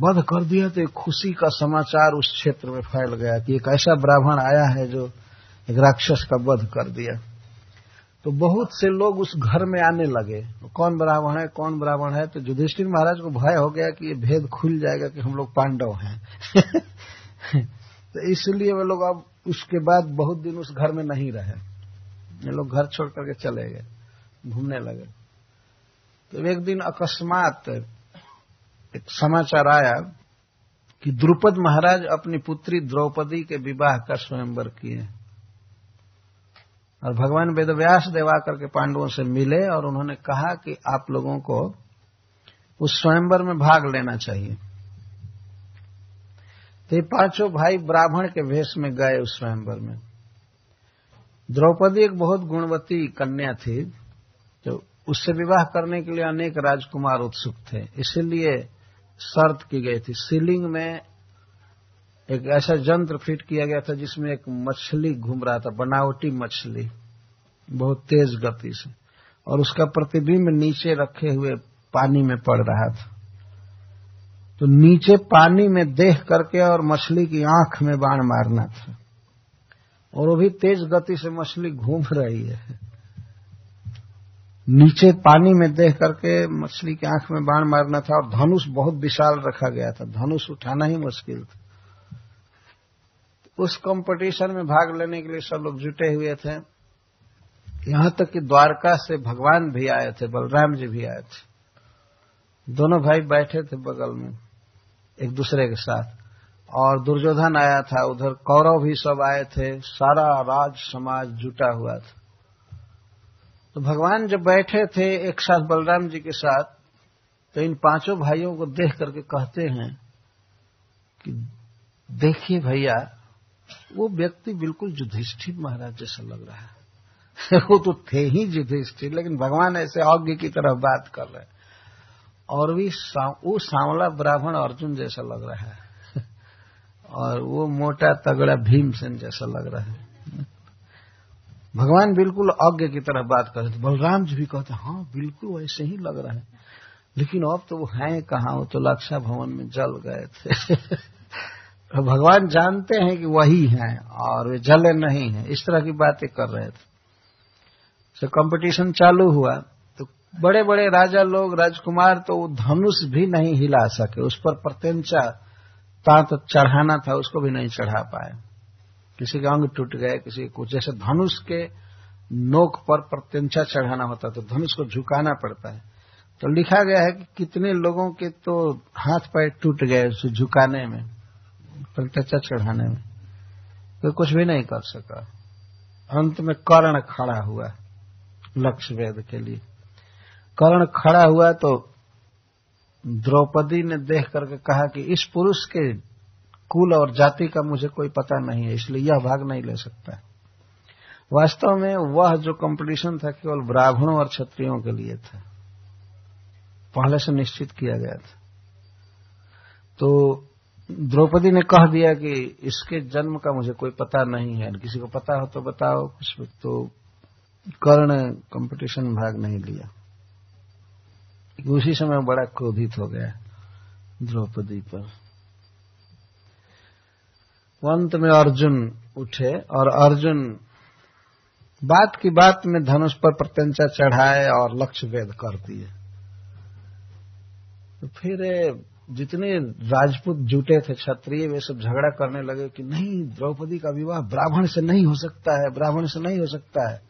वध कर दिया तो एक खुशी का समाचार उस क्षेत्र में फैल गया कि एक ऐसा ब्राह्मण आया है जो एक राक्षस का वध कर दिया। तो बहुत से लोग उस घर में आने लगे। कौन ब्राह्मण है, कौन ब्राह्मण है? तो युधिष्ठिर महाराज को भय हो गया कि ये भेद खुल जाएगा कि हम लोग पांडव हैं। तो इसलिए वे लोग अब उसके बाद बहुत दिन उस घर में नहीं रहे। ये लोग घर छोड़ करके चले गए, घूमने लगे। तो एक दिन अकस्मात एक समाचार आया कि द्रुपद महाराज अपनी पुत्री द्रौपदी के विवाह का स्वयंवर किए। और भगवान वेदव्यास देव आकर के पांडवों से मिले और उन्होंने कहा कि आप लोगों को उस स्वयंवर में भाग लेना चाहिए। तो ये पाँचों भाई ब्राह्मण के वेश में गए उस स्वयंवर में। द्रौपदी एक बहुत गुणवती कन्या थी तो उससे विवाह करने के लिए अनेक राजकुमार उत्सुक थे। इसीलिए शर्त की गई थी। सीलिंग में एक ऐसा यंत्र फिट किया गया था जिसमें एक मछली घूम रहा था, बनावटी मछली, बहुत तेज गति से। और उसका प्रतिबिंब नीचे रखे हुए पानी में पड़ रहा था। तो नीचे पानी में देख करके और मछली की आँख में बाण मारना था। और वो भी तेज गति से मछली घूम रही है। नीचे पानी में देख करके मछली की आँख में बाण मारना था और धनुष बहुत विशाल रखा गया था। धनुष उठाना ही मुश्किल था। उस कंपटीशन में भाग लेने के लिए सब लोग जुटे हुए थे। यहाँ तक कि द्वारका से भगवान भी आए थे, बलराम जी भी आए थे। दोनों भाई बैठे थे बगल में, एक दूसरे के साथ। और दुर्योधन आया था, उधर कौरव भी सब आए थे, सारा राज समाज जुटा हुआ था। तो भगवान जब बैठे थे एक साथ बलराम जी के साथ तो इन पाँचों भाइयों को देख करके कहते हैं कि देखिए भैया, वो व्यक्ति बिल्कुल युधिष्ठिर महाराज जैसा लग रहा है। वो तो थे ही युधिष्ठिर, लेकिन भगवान ऐसे अज्ञ की तरह बात कर रहे और भी वो सांवला ब्राह्मण अर्जुन जैसा लग रहा है। और वो मोटा तगड़ा भीमसेन जैसा लग रहा है। भगवान बिल्कुल अज्ञ की तरह बात कर रहे थे। बलराम जी भी कहते हाँ बिल्कुल वैसे ही लग रहा है। लेकिन अब तो वो हैं कहा? वो तो लक्षा भवन में जल गए थे। तो भगवान जानते हैं कि वही हैं और वे जले नहीं हैं। इस तरह की बातें कर रहे थे। तो कंपटीशन चालू हुआ। तो बड़े बड़े राजा लोग, राजकुमार तो वो धनुष भी नहीं हिला सके। उस पर प्रत्यंचा, तांत चढ़ाना था, उसको भी नहीं चढ़ा पाए। किसी के अंग टूट गए किसी को, जैसे धनुष के नोक पर प्रत्यंचा चढ़ाना होता है तो धनुष को झुकाना पड़ता है। तो लिखा गया है कि कितने लोगों के तो हाथ पैर टूट गए उसे झुकाने में, प्रत्यंचा चढ़ाने में। तो कुछ भी नहीं कर सका। अंत में कर्ण खड़ा हुआ, लक्ष्य वेद के लिए। कर्ण खड़ा हुआ तो द्रौपदी ने देख करके कहा कि इस पुरुष के कुल और जाति का मुझे कोई पता नहीं है, इसलिए यह भाग नहीं ले सकता। वास्तव में वह जो कंपटीशन था केवल ब्राह्मणों और क्षत्रियों के लिए था। पहले से निश्चित किया गया था। तो द्रौपदी ने कह दिया कि इसके जन्म का मुझे कोई पता नहीं है। किसी को पता हो तो बताओ कुछ तो कर्ण कंपटीशन भाग नहीं लिया। उसी समय बड़ा क्रोधित हो गया द्रौपदी पर। अंत में अर्जुन उठे और अर्जुन बात की बात में धनुष पर प्रत्यंचा चढ़ाए और लक्ष्य वेद कर दिए। तो फिर जितने राजपूत जुटे थे क्षत्रिय, वे सब झगड़ा करने लगे कि नहीं, द्रौपदी का विवाह ब्राह्मण से नहीं हो सकता है, ब्राह्मण से नहीं हो सकता है।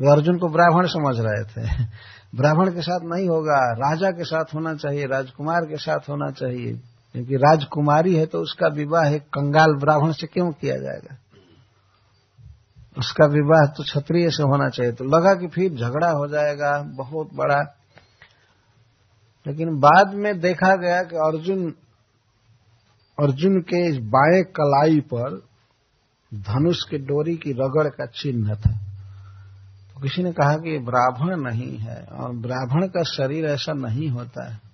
वे अर्जुन को ब्राह्मण समझ रहे थे। ब्राह्मण के साथ नहीं होगा, राजा के साथ होना चाहिए, राजकुमार के साथ होना चाहिए। क्योंकि राजकुमारी है तो उसका विवाह एक कंगाल ब्राह्मण से क्यों किया जाएगा? उसका विवाह तो क्षत्रिय से होना चाहिए। तो लगा कि फिर झगड़ा हो जाएगा, बहुत बड़ा। लेकिन बाद में देखा गया कि अर्जुन अर्जुन के इस बाएँ कलाई पर धनुष के डोरी की रगड़ का चिन्ह था। तो किसी ने कहा कि ब्राह्मण नहीं है और ब्राह्मण का शरीर ऐसा नहीं होता है।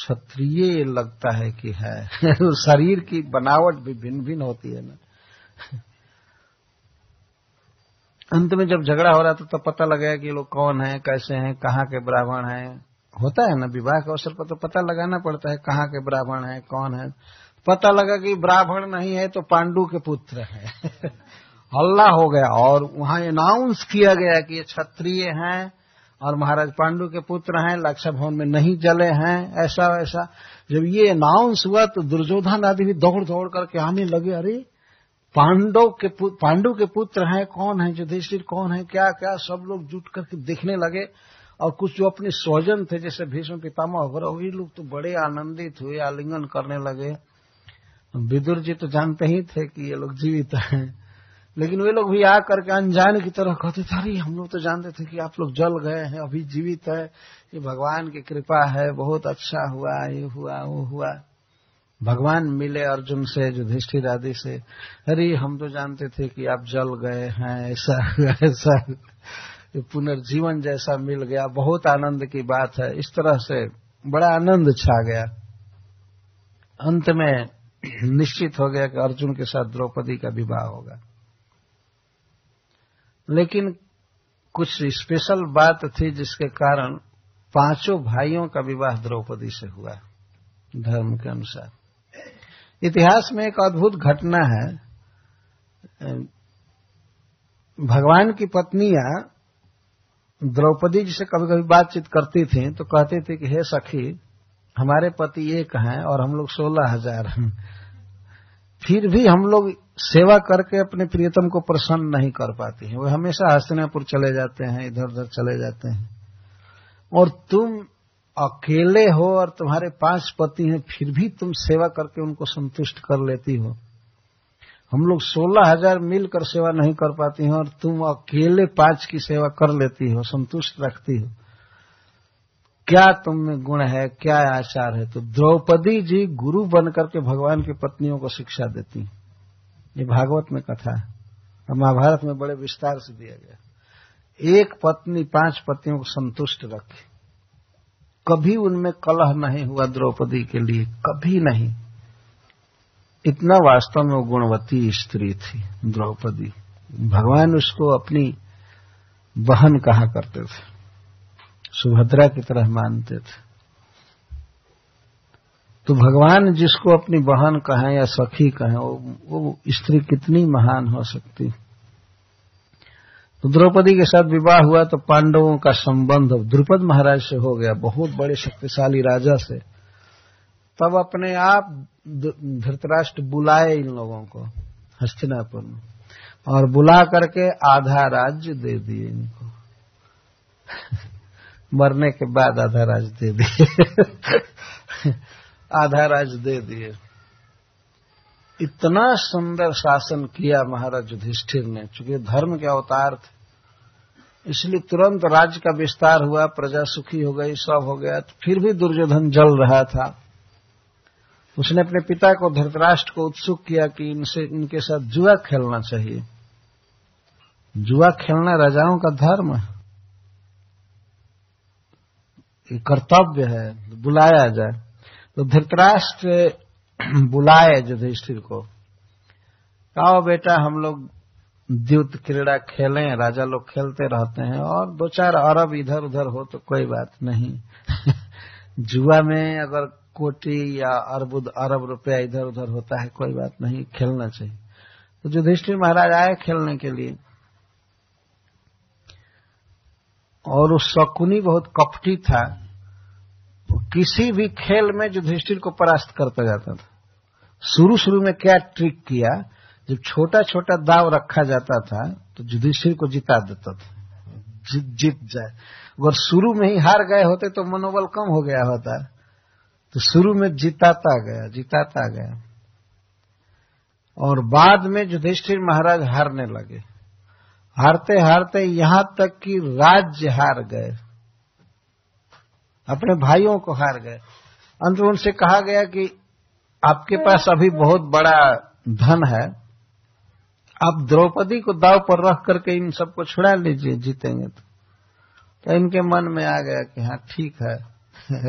क्षत्रिय लगता है कि है। शरीर की बनावट भी भिन्न भिन्न होती है ना। अंत में जब झगड़ा हो रहा था तो पता लगा कि लोग कौन है, कैसे हैं, कहाँ के ब्राह्मण हैं। होता है ना, विवाह के अवसर पर तो पता लगाना पड़ता है कहाँ के ब्राह्मण है, कौन है। पता लगा कि ब्राह्मण नहीं है तो पांडु के पुत्र है। हल्ला हो गया और वहाँ अनाउंस किया गया कि ये क्षत्रिय हैं। और महाराज पांडु के पुत्र हैं लक्षा भवन में नहीं जले हैं, ऐसा वैसा जब ये अनाउंस हुआ तो दुर्योधन आदि भी दौड़ दौड़ करके आने लगे, अरे, पांडव के पांडु के पुत्र हैं, कौन है, युधिष्ठिर कौन है, क्या क्या, सब लोग जुट करके देखने लगे। और कुछ जो अपने स्वजन थे, जैसे भीष्म पितामह वगैरह वही लोग तो बड़े आनंदित हुए, आलिंगन करने लगे। विदुर जी तो जानते ही थे कि ये लोग जीवित हैं। लेकिन वे लोग भी आ करके अनजान की तरह कहते थे, अरे, हम लोग तो जानते थे कि आप लोग जल गए हैं, अभी जीवित है। ये भगवान की कृपा है, बहुत अच्छा हुआ, ये हुआ, वो हुआ। भगवान मिले अर्जुन से, युधिष्ठिर आदि से, अरे, हम तो जानते थे कि आप जल गए हैं, ऐसा ऐसा। पुनर्जीवन जैसा मिल गया। बहुत आनंद की बात है। इस तरह से बड़ा आनंद छा गया। अंत में निश्चित हो गया कि अर्जुन के साथ द्रौपदी का विवाह होगा। लेकिन कुछ स्पेशल बात थी जिसके कारण पाँचों भाइयों का विवाह द्रौपदी से हुआ, धर्म के अनुसार। इतिहास में एक अद्भुत घटना है। भगवान की पत्नियाँ द्रौपदी जी से कभी कभी बातचीत करती थी तो कहती थी कि, हे सखी, हमारे पति एक हैं और हम लोग सोलह हज़ार हैं। फिर भी हम लोग सेवा करके अपने प्रियतम को प्रसन्न नहीं कर पाते हैं। वो हमेशा हस्तिनापुर चले जाते हैं इधर उधर चले जाते हैं। और तुम अकेले हो और तुम्हारे पाँच पति हैं, फिर भी तुम सेवा करके उनको संतुष्ट कर लेती हो। हम लोग सोलह हज़ार मिलकर सेवा नहीं कर पाती हैं और तुम अकेले पाँच की सेवा कर लेती हो, संतुष्ट रखती हो। क्या तुम में गुण है, क्या आचार है? तो द्रौपदी जी गुरु बनकर के भगवान की पत्नियों को शिक्षा देती ये भागवत में कथा है। और महाभारत में बड़े विस्तार से दिया गया एक पत्नी पाँच पत्नियों को संतुष्ट रखे। कभी उनमें कलह नहीं हुआ द्रौपदी के लिए, कभी नहीं। इतना वास्तव में वो गुणवती स्त्री थी, द्रौपदी। भगवान उसको अपनी बहन कहा करते थे। सुभद्रा की तरह मानते थे। तो भगवान जिसको अपनी बहन कहें या सखी कहें वो, वो स्त्री कितनी महान हो सकती तो द्रौपदी के साथ विवाह हुआ तो पांडवों का संबंध द्रुपद महाराज से हो गया बहुत बड़े शक्तिशाली राजा से। तब अपने आप धृतराष्ट्र बुलाए इन लोगों को हस्तिनापुर में। और बुला करके आधा राज्य दे दिए इनको। मरने के बाद आधा राज दे दिए। आधा राज दे दिए। इतना सुंदर शासन किया महाराज युधिष्ठिर ने, चूँकि धर्म के अवतार थे। इसलिए तुरंत राज्य का विस्तार हुआ, प्रजा सुखी हो गई, सब हो गया तो फिर भी दुर्योधन जल रहा था। उसने अपने पिता को, धृतराष्ट्र को उत्सुक किया कि इनसे, इनके साथ जुआ खेलना चाहिए। जुआ खेलना राजाओं का धर्म है। कर्तव्य है बुलाया जाए। तो धृतराष्ट्र बुलाए युधिष्ठिर को। कहो बेटा, हम लोग द्युत क्रीड़ा खेलें, राजा लोग खेलते रहते हैं, और दो चार अरब इधर उधर हो तो कोई बात नहीं। जुआ में अगर कोटी या अरबुद अरब रुपया इधर उधर होता है, कोई बात नहीं, खेलना चाहिए। तो युधिष्ठिर महाराज आए खेलने के लिए। और उस शकुनी बहुत कपटी था। किसी भी खेल में युधिष्ठिर को परास्त करता जाता था। शुरू शुरू में क्या ट्रिक किया? जब छोटा छोटा दाव रखा जाता था तो युधिष्ठिर को जिता देता था। जीत जीत जाए। अगर शुरू में ही हार गए होते तो मनोबल कम हो गया होता। तो शुरू में जिताता गया जिताता गया। और बाद में युधिष्ठिर महाराज हारने लगे। हारते हारते यहाँ तक कि राज्य हार गए। अपने भाइयों को हार गए। अंत में उनसे कहा गया कि आपके पास अभी बहुत बड़ा धन है। आप द्रौपदी को दाव पर रख करके इन सबको छुड़ा लीजिए, जीतेंगे तो। तो इनके मन में आ गया कि हाँ ठीक है।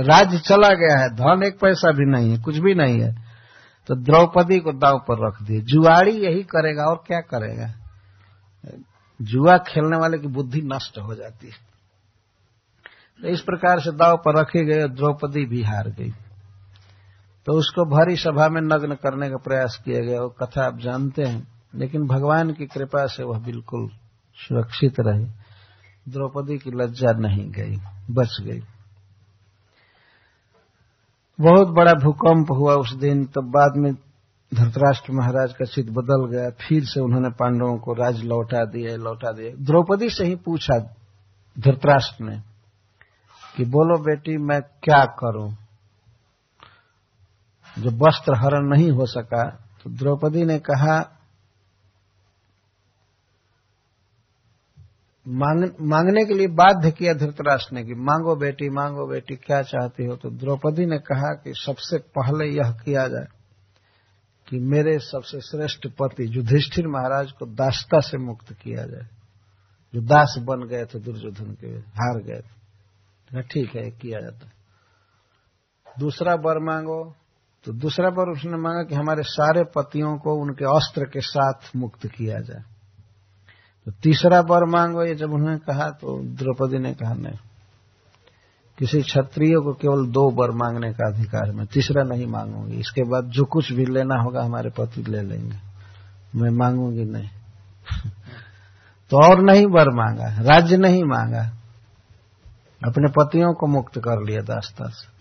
राज्य चला गया है। धन एक पैसा भी नहीं है, कुछ भी नहीं है। तो द्रौपदी को दाव पर रख दिए। जुआड़ी यही करेगा और क्या करेगा? जुआ खेलने वाले की बुद्धि नष्ट हो जाती है। तो इस प्रकार से दाव पर रखे गए द्रौपदी भी हार गई। तो उसको भरी सभा में नग्न करने का प्रयास किया गया, वो कथा आप जानते हैं, लेकिन भगवान की कृपा से वह बिल्कुल सुरक्षित रही। द्रौपदी की लज्जा नहीं गई, बच गई। बहुत बड़ा भूकंप हुआ उस दिन तब बाद में धृतराष्ट्र महाराज का चित बदल गया फिर से उन्होंने पांडवों को राज लौटा दिए लौटा दिए द्रौपदी से ही पूछा धृतराष्ट्र ने कि बोलो बेटी मैं क्या करूँ? जो वस्त्र हरण नहीं हो सका तो द्रौपदी ने कहा मांग, मांगने के लिए बाध्य किया धृतराष्ट्र ने कि मांगो बेटी मांगो बेटी क्या चाहती हो? तो द्रौपदी ने कहा कि सबसे पहले यह किया जाए। कि मेरे सबसे श्रेष्ठ पति युधिष्ठिर महाराज को दासता से मुक्त किया जाए। जो दास बन गए थे, दुर्योधन के, हार गए थे। ठीक है किया जाता दूसरा वर मांगो तो दूसरा वर उसने मांगा कि हमारे सारे पतियों को उनके अस्त्र के साथ मुक्त किया जाए। तो तीसरा वर मांगो, ये जब उन्होंने कहा तो द्रौपदी ने कहा, नहीं। किसी क्षत्रिय को केवल दो वर मांगने का अधिकार मैं तीसरा नहीं मांगूँगी। इसके बाद जो कुछ भी लेना होगा हमारे पति ले लेंगे। मैं मांगूँगी नहीं। तो और नहीं वर मांगा, राज्य नहीं मांगा। अपने पतियों को मुक्त कर लिया दास्ता से।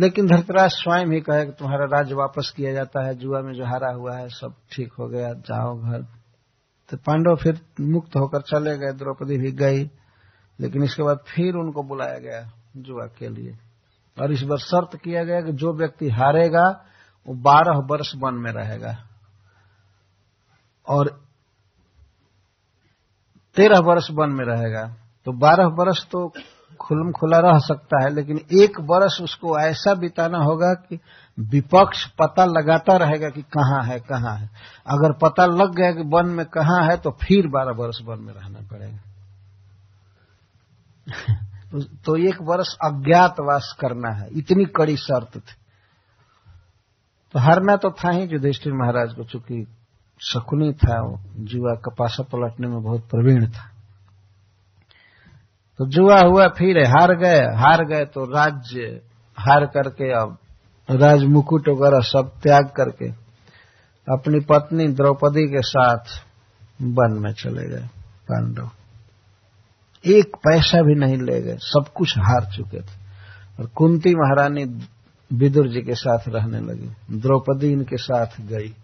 लेकिन धरतराज स्वयं ही कहे कि तुम्हारा राज्य वापस किया जाता है, जुआ में जो हारा हुआ है, सब ठीक हो गया, जाओ घर। तो पांडव फिर मुक्त होकर चले गए, द्रौपदी भी गई। लेकिन इसके बाद फिर उनको बुलाया गया जुआ के लिए। और इस बार शर्त किया गया कि जो व्यक्ति हारेगा, वो बारह वर्ष वन में रहेगा। और तेरह वर्ष वन में रहेगा। तो बारह वर्ष तो खुलम खुला रह सकता है, लेकिन एक वर्ष उसको ऐसा बिताना होगा कि विपक्ष पता लगाता रहेगा कि कहाँ है कहाँ है। अगर पता लग गया कि वन में कहाँ है तो फिर बारह वर्ष वन में रहना पड़ेगा। तो एक वर्ष अज्ञातवास करना है। इतनी कड़ी शर्त थी। तो हारना तो था ही, युधिष्ठिर महाराज को चूँकि शकुनी था, वो जुआ कपासा पलटने में बहुत प्रवीण था। तो जुआ हुआ, फिर हार गए। हार गए तो राज्य हार करके, अब राज मुकुट वगैरह सब त्याग करके अपनी पत्नी द्रौपदी के साथ वन में चले गए पांडव। एक पैसा भी नहीं ले गए सब कुछ हार चुके थे। और कुंती महारानी विदुर जी के साथ रहने लगी द्रौपदी इनके साथ गई।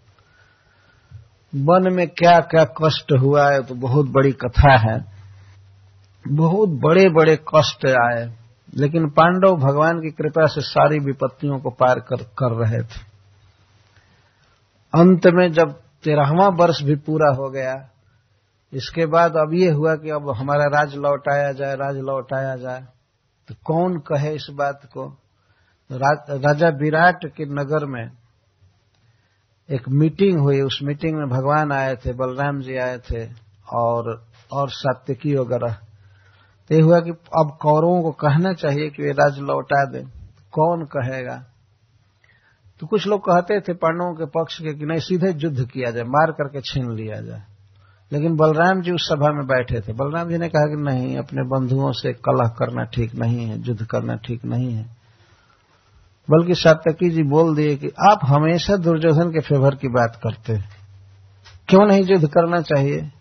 वन में क्या क्या कष्ट हुआ है तो बहुत बड़ी कथा है। बहुत बड़े बड़े कष्ट आए लेकिन पांडव भगवान की कृपा से सारी विपत्तियों को पार कर, कर रहे थे। अंत में जब तेरहवा वर्ष भी पूरा हो गया इसके बाद अब ये हुआ कि अब हमारा राज लौटाया जाए राज लौटाया जाए। तो कौन कहे इस बात को? रा, राजा विराट के नगर में एक मीटिंग हुई। उस मीटिंग में भगवान आए थे बलराम जी आए थे और और सात्यकी वगैरह। तो ये हुआ कि अब कौरवों को कहना चाहिए कि वे राज लौटा दें। कौन कहेगा? तो कुछ लोग कहते थे पांडवों के पक्ष के कि नहीं सीधे युद्ध किया जाए मार करके छीन लिया जाए। लेकिन बलराम जी उस सभा में बैठे थे। बलराम जी ने कहा कि नहीं, अपने बंधुओं से कलह करना ठीक नहीं है, युद्ध करना ठीक नहीं है। बल्कि सातकी जी बोल दिए कि आप हमेशा दुर्योधन के फेवर की बात करते क्यों नहीं युद्ध करना चाहिए?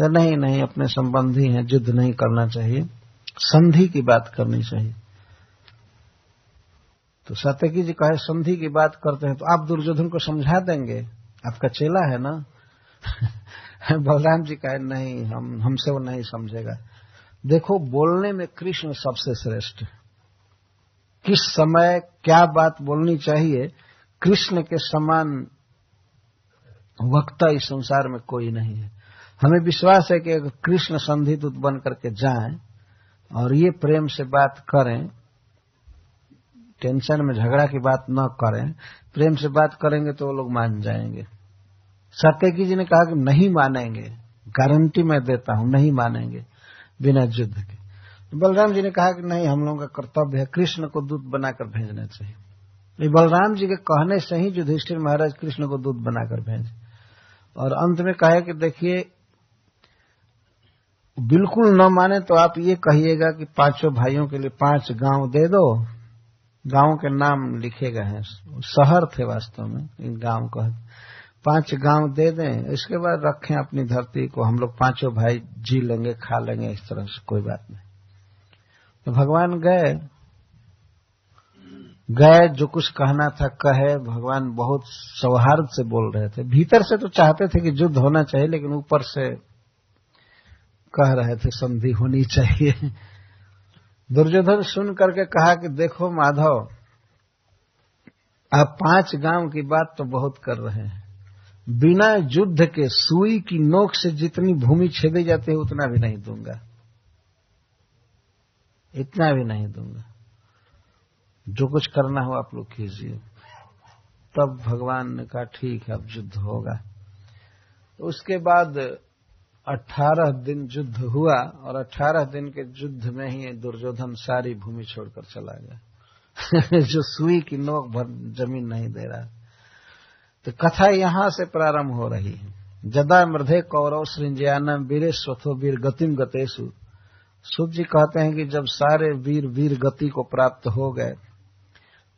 नहीं नहीं, अपने संबंधी हैं, युद्ध नहीं करना चाहिए। संधि की बात करनी चाहिए। तो सत्यकी जी कहे, संधि की बात करते हैं तो आप दुर्योधन को समझा देंगे। आपका चेला है ना? बलराम जी कहे, नहीं, हम, हमसे वो नहीं समझेगा। देखो, बोलने में कृष्ण सबसे श्रेष्ठ किस समय क्या बात बोलनी चाहिए, कृष्ण के समान वक्ता इस संसार में कोई नहीं है। हमें विश्वास है कि अगर कृष्ण संधि दूत बन करके जाएँ और ये प्रेम से बात करें, टेंशन में झगड़ा की बात न करें, प्रेम से बात करेंगे तो वो लोग मान जाएँगे। सत्यकी जी ने कहा कि नहीं मानेंगे, गारंटी मैं देता हूँ, नहीं मानेंगे, बिना युद्ध के। बलराम जी ने कहा कि नहीं, हम लोगों का कर्तव्य है कृष्ण को दूत बनाकर भेजना चाहिए बलराम जी के कहने से ही युधिष्ठिर महाराज कृष्ण को दूत बनाकर भेजे। और अंत में कहे कि देखिए, बिल्कुल न माने तो आप ये कहिएगा कि पाँचों भाइयों के लिए पाँच गाँव दे दो। गाँव के नाम लिखे गए हैं, शहर थे वास्तव में, इन गाँव को। पाँच गाँव दे दें, इसके बाद रखें अपनी धरती को, हम लोग पाँचों भाई जी लेंगे, खा लेंगे, इस तरह से, कोई बात नहीं। तो भगवान गए। गए, जो कुछ कहना था, कहे, भगवान बहुत सौहार्द से बोल रहे थे। भीतर से तो चाहते थे कि युद्ध होना चाहिए, लेकिन ऊपर से कह रहे थे, संधि होनी चाहिए। दुर्योधन सुन करके कहा कि देखो माधव, आप पाँच गाँव की बात तो बहुत कर रहे हैं। बिना युद्ध के सुई की नोक से जितनी भूमि छेदे जाती है, उतना भी नहीं दूँगा। इतना भी नहीं दूँगा। जो कुछ करना हो आप लोग कीजिए। तब भगवान ने कहा, ठीक है, अब युद्ध होगा। उसके बाद अठारह दिन युद्ध हुआ और अठारह दिन के युद्ध में ही दुर्योधन सारी भूमि छोड़कर चला गया। जो सुई की नोक भर ज़मीन नहीं दे रहा। तो कथा यहाँ से प्रारंभ हो रही है। जदा मृधे कौरव सृंजयान वीर स्वथो वीर गतिम गतेशु। सूर्य जी कहते हैं कि जब सारे वीर वीर गति को प्राप्त हो गए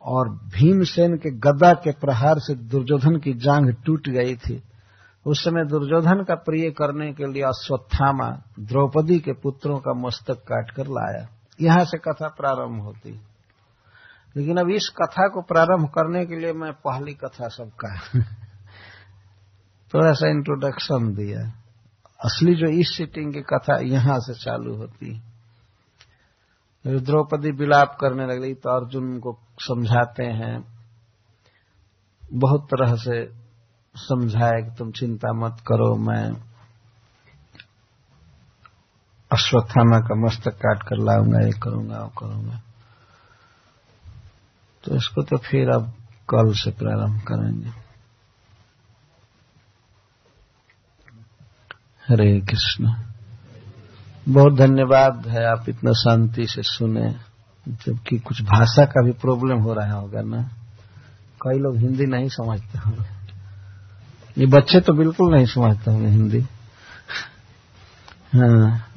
और भीमसेन के गदा के प्रहार से दुर्योधन की जांग टूट गई थी, उस समय दुर्योधन का प्रिय करने के लिए अश्वत्थामा द्रौपदी के पुत्रों का मस्तक काटकर लाया। यहाँ से कथा प्रारंभ होती लेकिन अब इस कथा को प्रारंभ करने के लिए मैं पहली कथा सबका थोड़ा सा इंट्रोडक्शन दिया। असली जो इस सिटिंग की कथा यहाँ से चालू होती। द्रौपदी विलाप करने लगी तो अर्जुन को समझाते हैं। बहुत तरह से समझाया कि तुम चिंता मत करो, मैं अश्वत्थामा का मस्तक काट कर लाऊँगा, ये करूँगा, वो करूँगा। तो इसको तो फिर अब कल से प्रारंभ करेंगे। हरे कृष्ण। बहुत धन्यवाद है आप इतना शांति से सुने, जबकि कुछ भाषा का भी प्रॉब्लम हो रहा होगा ना। कई लोग हिंदी नहीं समझते होंगे। ये बच्चे तो बिल्कुल नहीं समझते होंगे हिंदी। हाँ।